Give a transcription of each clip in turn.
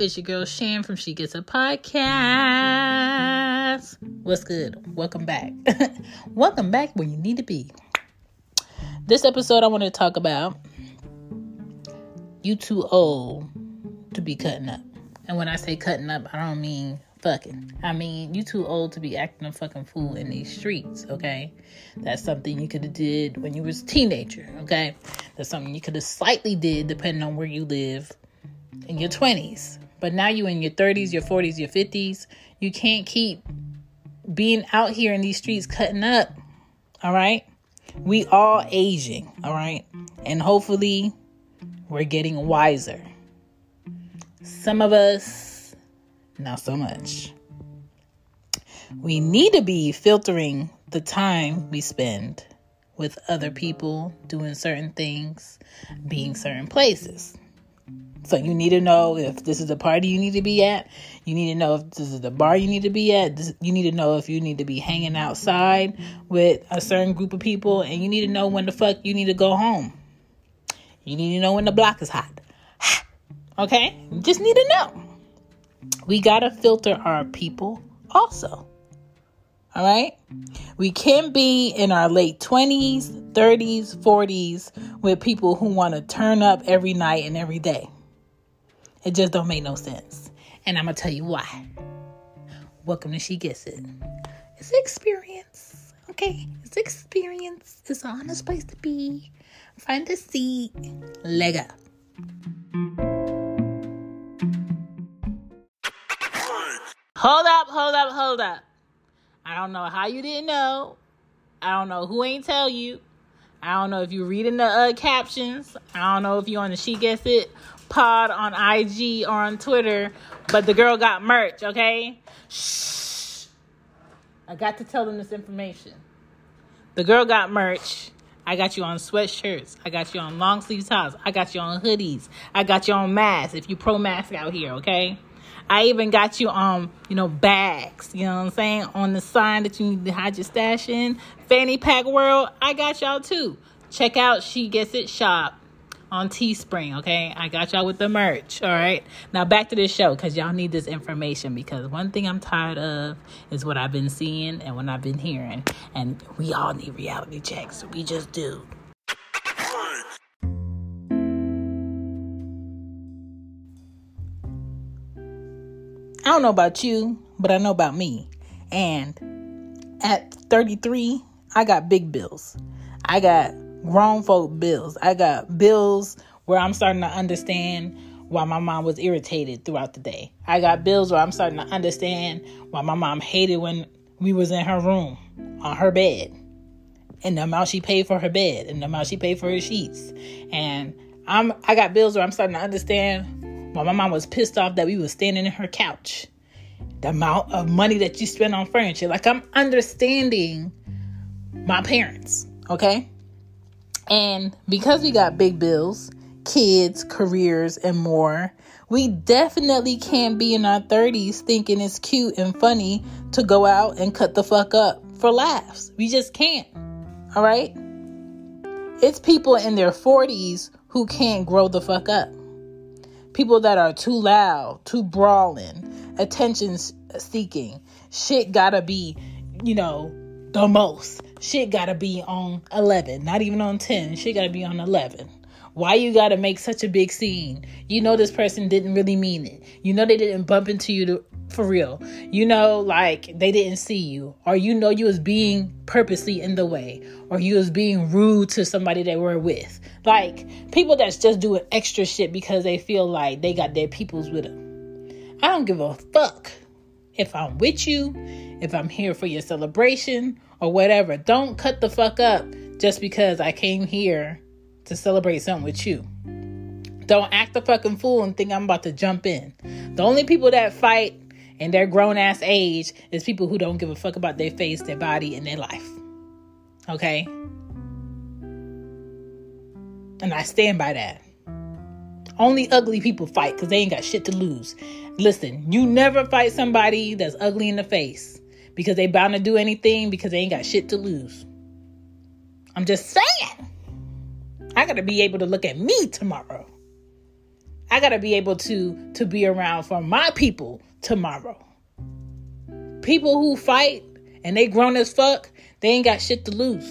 It's your girl Shan from She Gets It Podcast. What's good? Welcome back. Welcome back where you need to be. This episode, I want to talk about you too old to be cutting up. And when I say cutting up, I don't mean fucking. I mean, you too old to be acting a fucking fool in these streets, okay? That's something you could have did when you was a teenager, okay? That's something you could have slightly did depending on where you live in your 20s. But now you're in your 30s, your 40s, your 50s. You can't keep being out here in these streets cutting up. All right? We all aging, all right? And hopefully we're getting wiser. Some of us not so much. We need to be filtering the time we spend with other people doing certain things, being certain places. So you need to know if this is a party you need to be at. You need to know if this is the bar you need to be at. You need to know if you need to be hanging outside with a certain group of people. And you need to know when the fuck you need to go home. You need to know when the block is hot. okay? You just need to know. We got to filter our people also. All right? We can't be in our late 20s, 30s, 40s with people who want to turn up every night and every day. It just don't make no sense. And I'm to tell you why. Welcome to She Gets It. It's experience. Okay? It's experience. It's an honest place to be. Find a seat. Leg up. Hold up, hold up, hold up. I don't know how you didn't know. I don't know who ain't tell you. I don't know if you're reading the uh, captions. I don't know if you're on the She Gets It pod on IG or on Twitter, but the girl got merch, okay? Shh. I got to tell them this information. The girl got merch. I got you on sweatshirts. I got you on long sleeve tops. I got you on hoodies. I got you on masks if you pro mask out here, okay? I even got you um, you know, bags, you know what I'm saying? On the sign that you need to hide your stash in. Fanny Pack World, I got y'all too. Check out She Gets It Shop on Teespring, okay? I got y'all with the merch, all right? Now back to this show because y'all need this information because one thing I'm tired of is what I've been seeing and what I've been hearing. And we all need reality checks. We just do. I don't know about you, but I know about me. And at 33, I got big bills. I got grown folk bills. I got bills where I'm starting to understand why my mom was irritated throughout the day. I got bills where I'm starting to understand why my mom hated when we was in her room on her bed and the amount she paid for her bed and the amount she paid for her sheets. And I'm I got bills where I'm starting to understand why my mom was pissed off that we was standing in her couch. The amount of money that you spend on furniture. Like I'm understanding my parents, okay? And because we got big bills, kids, careers, and more, we definitely can't be in our 30s thinking it's cute and funny to go out and cut the fuck up for laughs. We just can't. All right? It's people in their 40s who can't grow the fuck up. People that are too loud, too brawling, attention seeking. Shit gotta be, you know, the most. Shit gotta be on 11, not even on 10. Shit gotta be on 11. Why you gotta make such a big scene? You know this person didn't really mean it. You know they didn't bump into you to, for real. You know like they didn't see you, or you know you was being purposely in the way, or you was being rude to somebody they were with. Like people that's just doing extra shit because they feel like they got their peoples with them. I don't give a fuck if I'm with you, if I'm here for your celebration or whatever. Don't cut the fuck up just because I came here to celebrate something with you. Don't act the fucking fool and think I'm about to jump in. The only people that fight in their grown ass age is people who don't give a fuck about their face, their body, and their life. Okay? And I stand by that. Only ugly people fight because they ain't got shit to lose. Listen, you never fight somebody that's ugly in the face because they bound to do anything because they ain't got shit to lose. I'm just saying. I gotta be able to look at me tomorrow. I gotta be able to to be around for my people tomorrow. People who fight and they grown as fuck, they ain't got shit to lose.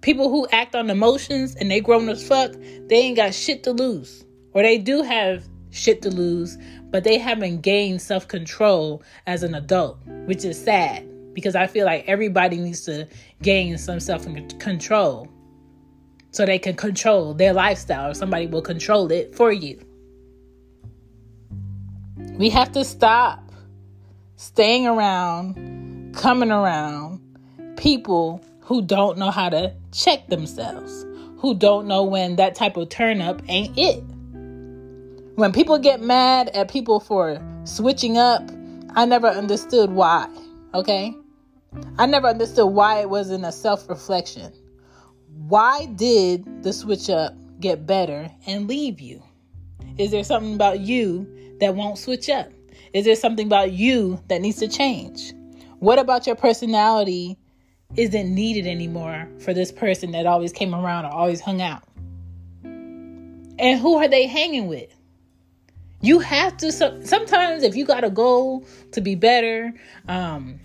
People who act on emotions and they grown as fuck, they ain't got shit to lose. Or they do have shit to lose, but they haven't gained self control as an adult, which is sad because I feel like everybody needs to gain some self control so they can control their lifestyle or somebody will control it for you. We have to stop staying around, coming around people who don't know how to check themselves, who don't know when that type of turn up ain't it. When people get mad at people for switching up, I never understood why, okay? I never understood why it wasn't a self reflection. Why did the switch up get better and leave you? Is there something about you that won't switch up? Is there something about you that needs to change? What about your personality isn't needed anymore for this person that always came around or always hung out? And who are they hanging with? You have to, sometimes if you got a goal to be better, um,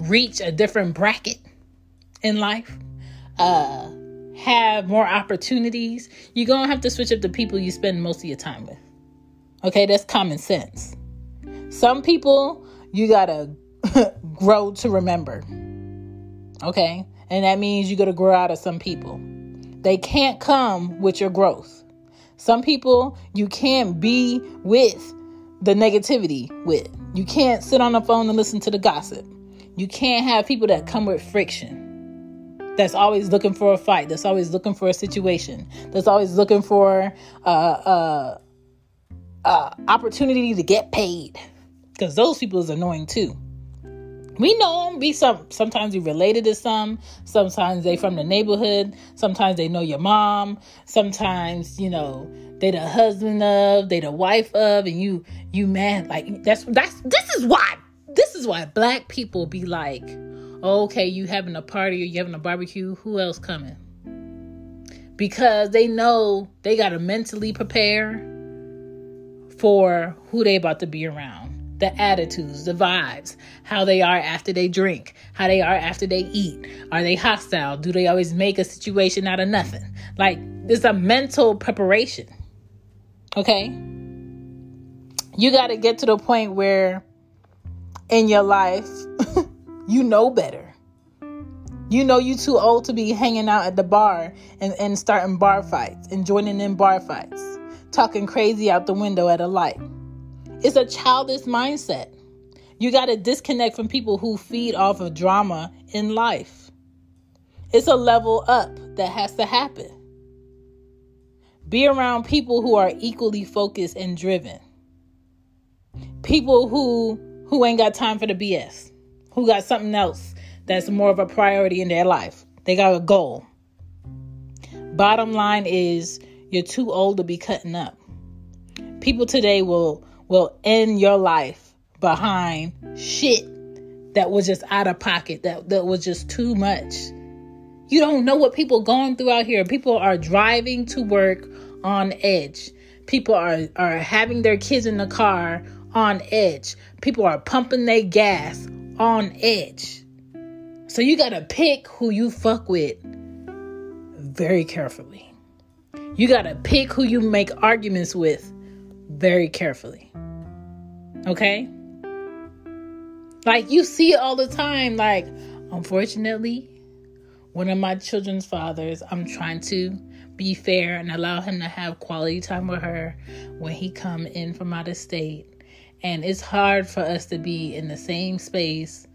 reach a different bracket in life, uh, have more opportunities, you're to have to switch up the people you spend most of your time with. Okay, that's common sense. Some people you got to grow to remember. Okay? And that means you got to grow out of some people. They can't come with your growth. Some people you can't be with the negativity with. You can't sit on the phone and listen to the gossip. You can't have people that come with friction. That's always looking for a fight. That's always looking for a situation. That's always looking for uh, uh, uh, opportunity to get paid. Because those people is annoying too. We know them. Be some. Sometimes you related to some. Sometimes they from the neighborhood. Sometimes they know your mom. Sometimes you know they the husband of. They the wife of. And you you mad like that's that's this is why this is why black people be like, okay, you having a party or you having a barbecue. Who else coming? Because they know they gotta mentally prepare for who they about to be around the attitudes, the vibes, how they are after they drink, how they are after they eat. Are they hostile? Do they always make a situation out of nothing? Like, there's a mental preparation. Okay? You got to get to the point where in your life, you know better. You know you're too old to be hanging out at the bar and, and starting bar fights and joining in bar fights, talking crazy out the window at a light. It's a childish mindset. You got to disconnect from people who feed off of drama in life. It's a level up that has to happen. Be around people who are equally focused and driven. People who who ain't got time for the BS. Who got something else that's more of a priority in their life. They got a goal. Bottom line is you're too old to be cutting up. People today will will end your life behind shit that was just out of pocket, that, that was just too much. You don't know what people going through out here. People are driving to work on edge. People are, are having their kids in the car on edge. People are pumping their gas on edge. So you got to pick who you fuck with very carefully. You got to pick who you make arguments with very carefully. Okay? Like you see all the time. Like, unfortunately, one of my children's fathers, I'm trying to be fair and allow him to have quality time with her when he come in from out of state. And it's hard for us to be in the same space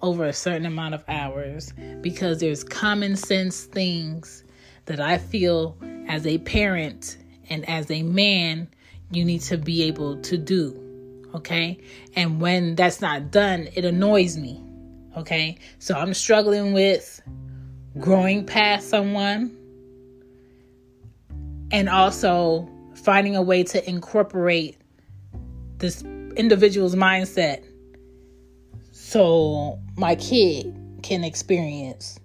over a certain amount of hours because there's common sense things that I feel as a parent and as a man you need to be able to do. Okay. And when that's not done, it annoys me. Okay. So I'm struggling with growing past someone and also finding a way to incorporate this individual's mindset so my kid can experience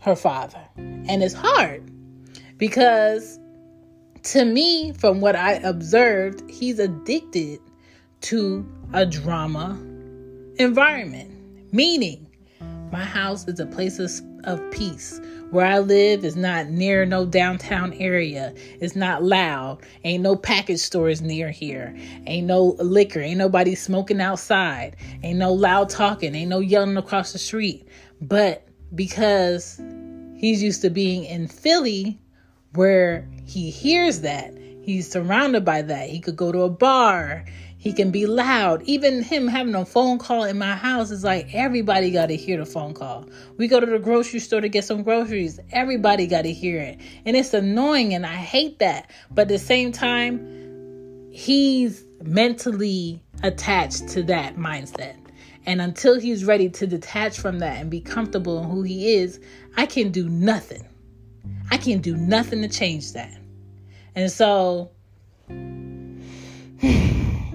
her father. And it's hard because to me, from what I observed, he's addicted to a drama environment. Meaning, my house is a place of, of peace. Where I live is not near no downtown area. It's not loud. Ain't no package stores near here. Ain't no liquor. Ain't nobody smoking outside. Ain't no loud talking. Ain't no yelling across the street. But because he's used to being in Philly where he hears that, he's surrounded by that. He could go to a bar. He can be loud. Even him having a phone call in my house is like everybody got to hear the phone call. We go to the grocery store to get some groceries. Everybody got to hear it. And it's annoying and I hate that. But at the same time, he's mentally attached to that mindset. And until he's ready to detach from that and be comfortable in who he is, I can do nothing. I can't do nothing to change that. And so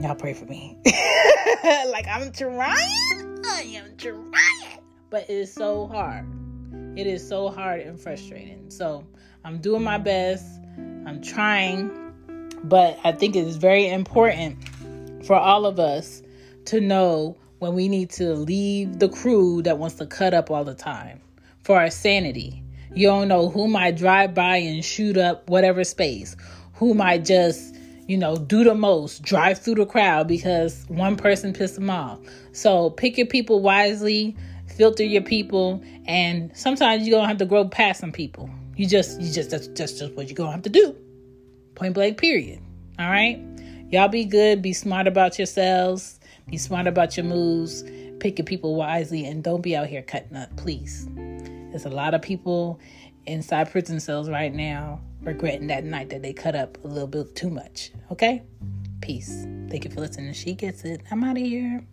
Y'all pray for me. like I'm trying. I am trying. But it is so hard. It is so hard and frustrating. So I'm doing my best. I'm trying. But I think it is very important for all of us to know when we need to leave the crew that wants to cut up all the time for our sanity. You don't know who might drive by and shoot up whatever space, who might just you know, do the most, drive through the crowd because one person pissed them off. So pick your people wisely, filter your people, and sometimes you're gonna have to grow past some people. You just, you just, that's, that's just what you're gonna have to do. Point blank, period. All right? Y'all be good, be smart about yourselves, be smart about your moves, pick your people wisely, and don't be out here cutting up, please. There's a lot of people inside prison cells right now regretting that night that they cut up a little bit too much. Okay? Peace. Thank you for listening. She gets it. I'm out of here.